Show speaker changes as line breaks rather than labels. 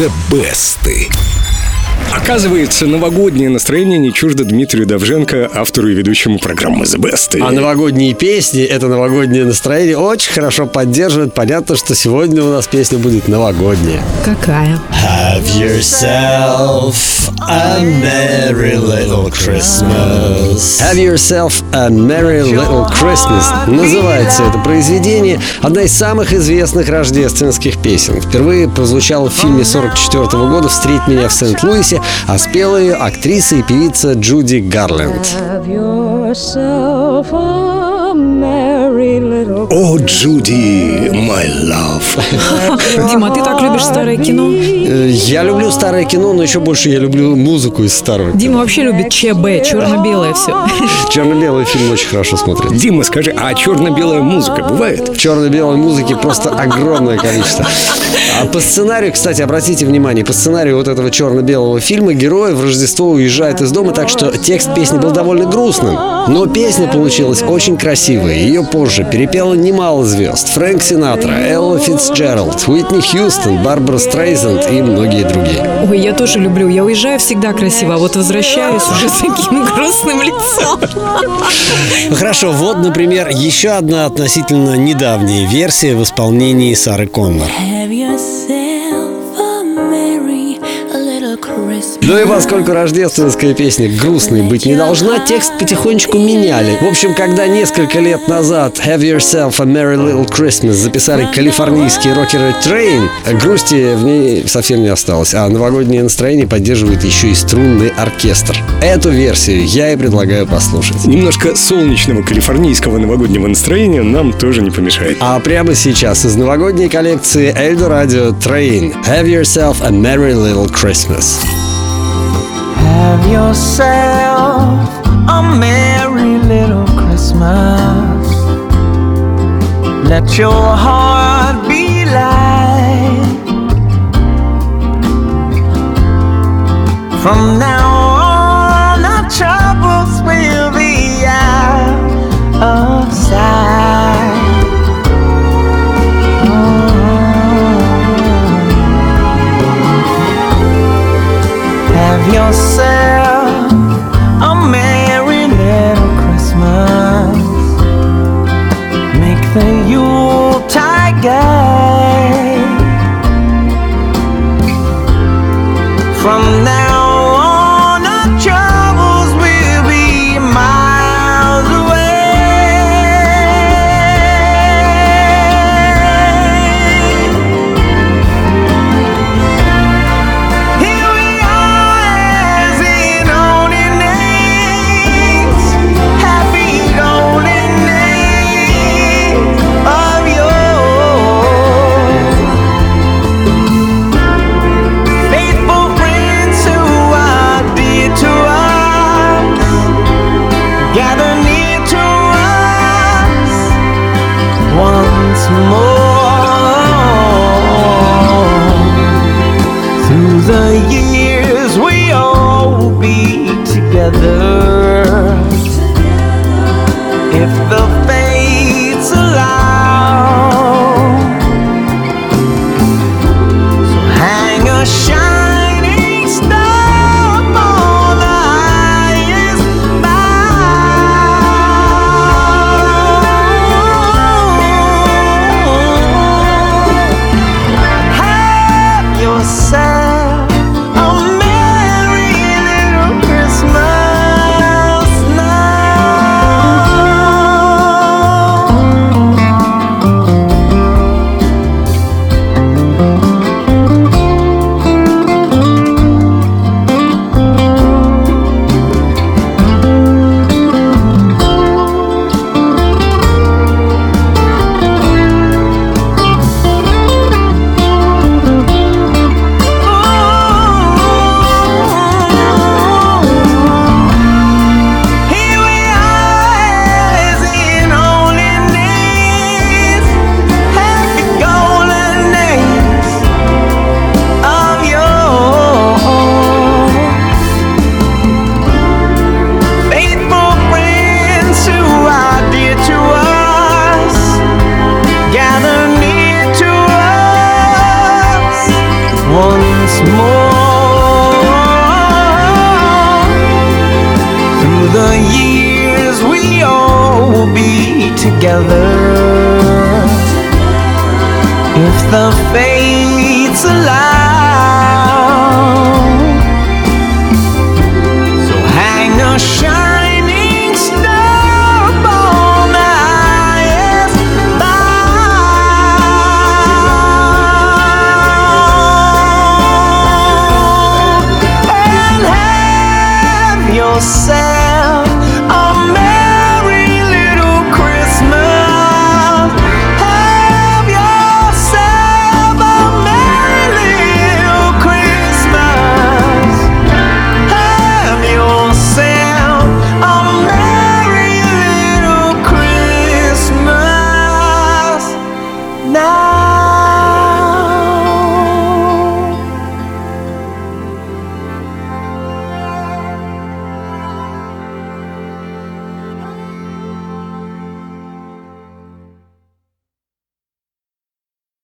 The Best.
Оказывается, новогоднее настроение не чуждо Дмитрию Давженко, автору и ведущему программы The Best.
А новогодние песни, это новогоднее настроение очень хорошо поддерживает. Понятно, что сегодня у нас песня будет новогодняя.
Какая?
Have yourself a merry little Christmas. Have yourself a merry little Christmas. Называется это произведение. Одна из самых известных рождественских песен. Впервые прозвучала в фильме 44 года «Встреть меня в Сент-Луисе», а спела ее актриса и певица Джуди Гарленд.
О, Джуди, my love.
Дима, а ты так любишь старое кино?
Э, Я люблю старое кино, но еще больше я люблю музыку из старого.
Дима вообще любит ЧБ, черно-белое все.
Черно-белый фильм очень хорошо смотрит.
Дима, скажи, а черно-белая музыка бывает?
В черно-белой музыке просто огромное количество. А по сценарию, кстати, обратите внимание, по сценарию вот этого черно-белого фильма герой в Рождество уезжает из дома, так что текст песни был довольно грустным. Но песня получилась очень красивая. Ее позже перепело немало звезд. Фрэнк Синатра, Элла Фитцджеральд, Уитни Хьюстон, Барбара Стрейзенд и многие другие.
Ой, я тоже люблю. Я уезжаю всегда красиво, а вот возвращаюсь уже с таким грустным лицом.
Хорошо, вот, например, еще одна относительно недавняя версия в исполнении Сары Коннор.
Have yourself
Ну и поскольку рождественская песня грустной быть не должна, текст потихонечку меняли. В общем, когда несколько лет назад Have Yourself a Merry Little Christmas записали калифорнийские рокеры Train, грусти в ней совсем не осталось, а новогоднее настроение поддерживает еще и струнный оркестр. Эту версию я и предлагаю послушать.
Немножко солнечного калифорнийского новогоднего настроения нам тоже не помешает.
А прямо сейчас из новогодней коллекции Эльдо Радио Train Have Yourself a Merry Little Christmas.
Yourself a merry little Christmas. Let your heart be light. and you more. Through the years, we all be together. If the fates allow. So hang a shining star upon the highest bough and have yourself.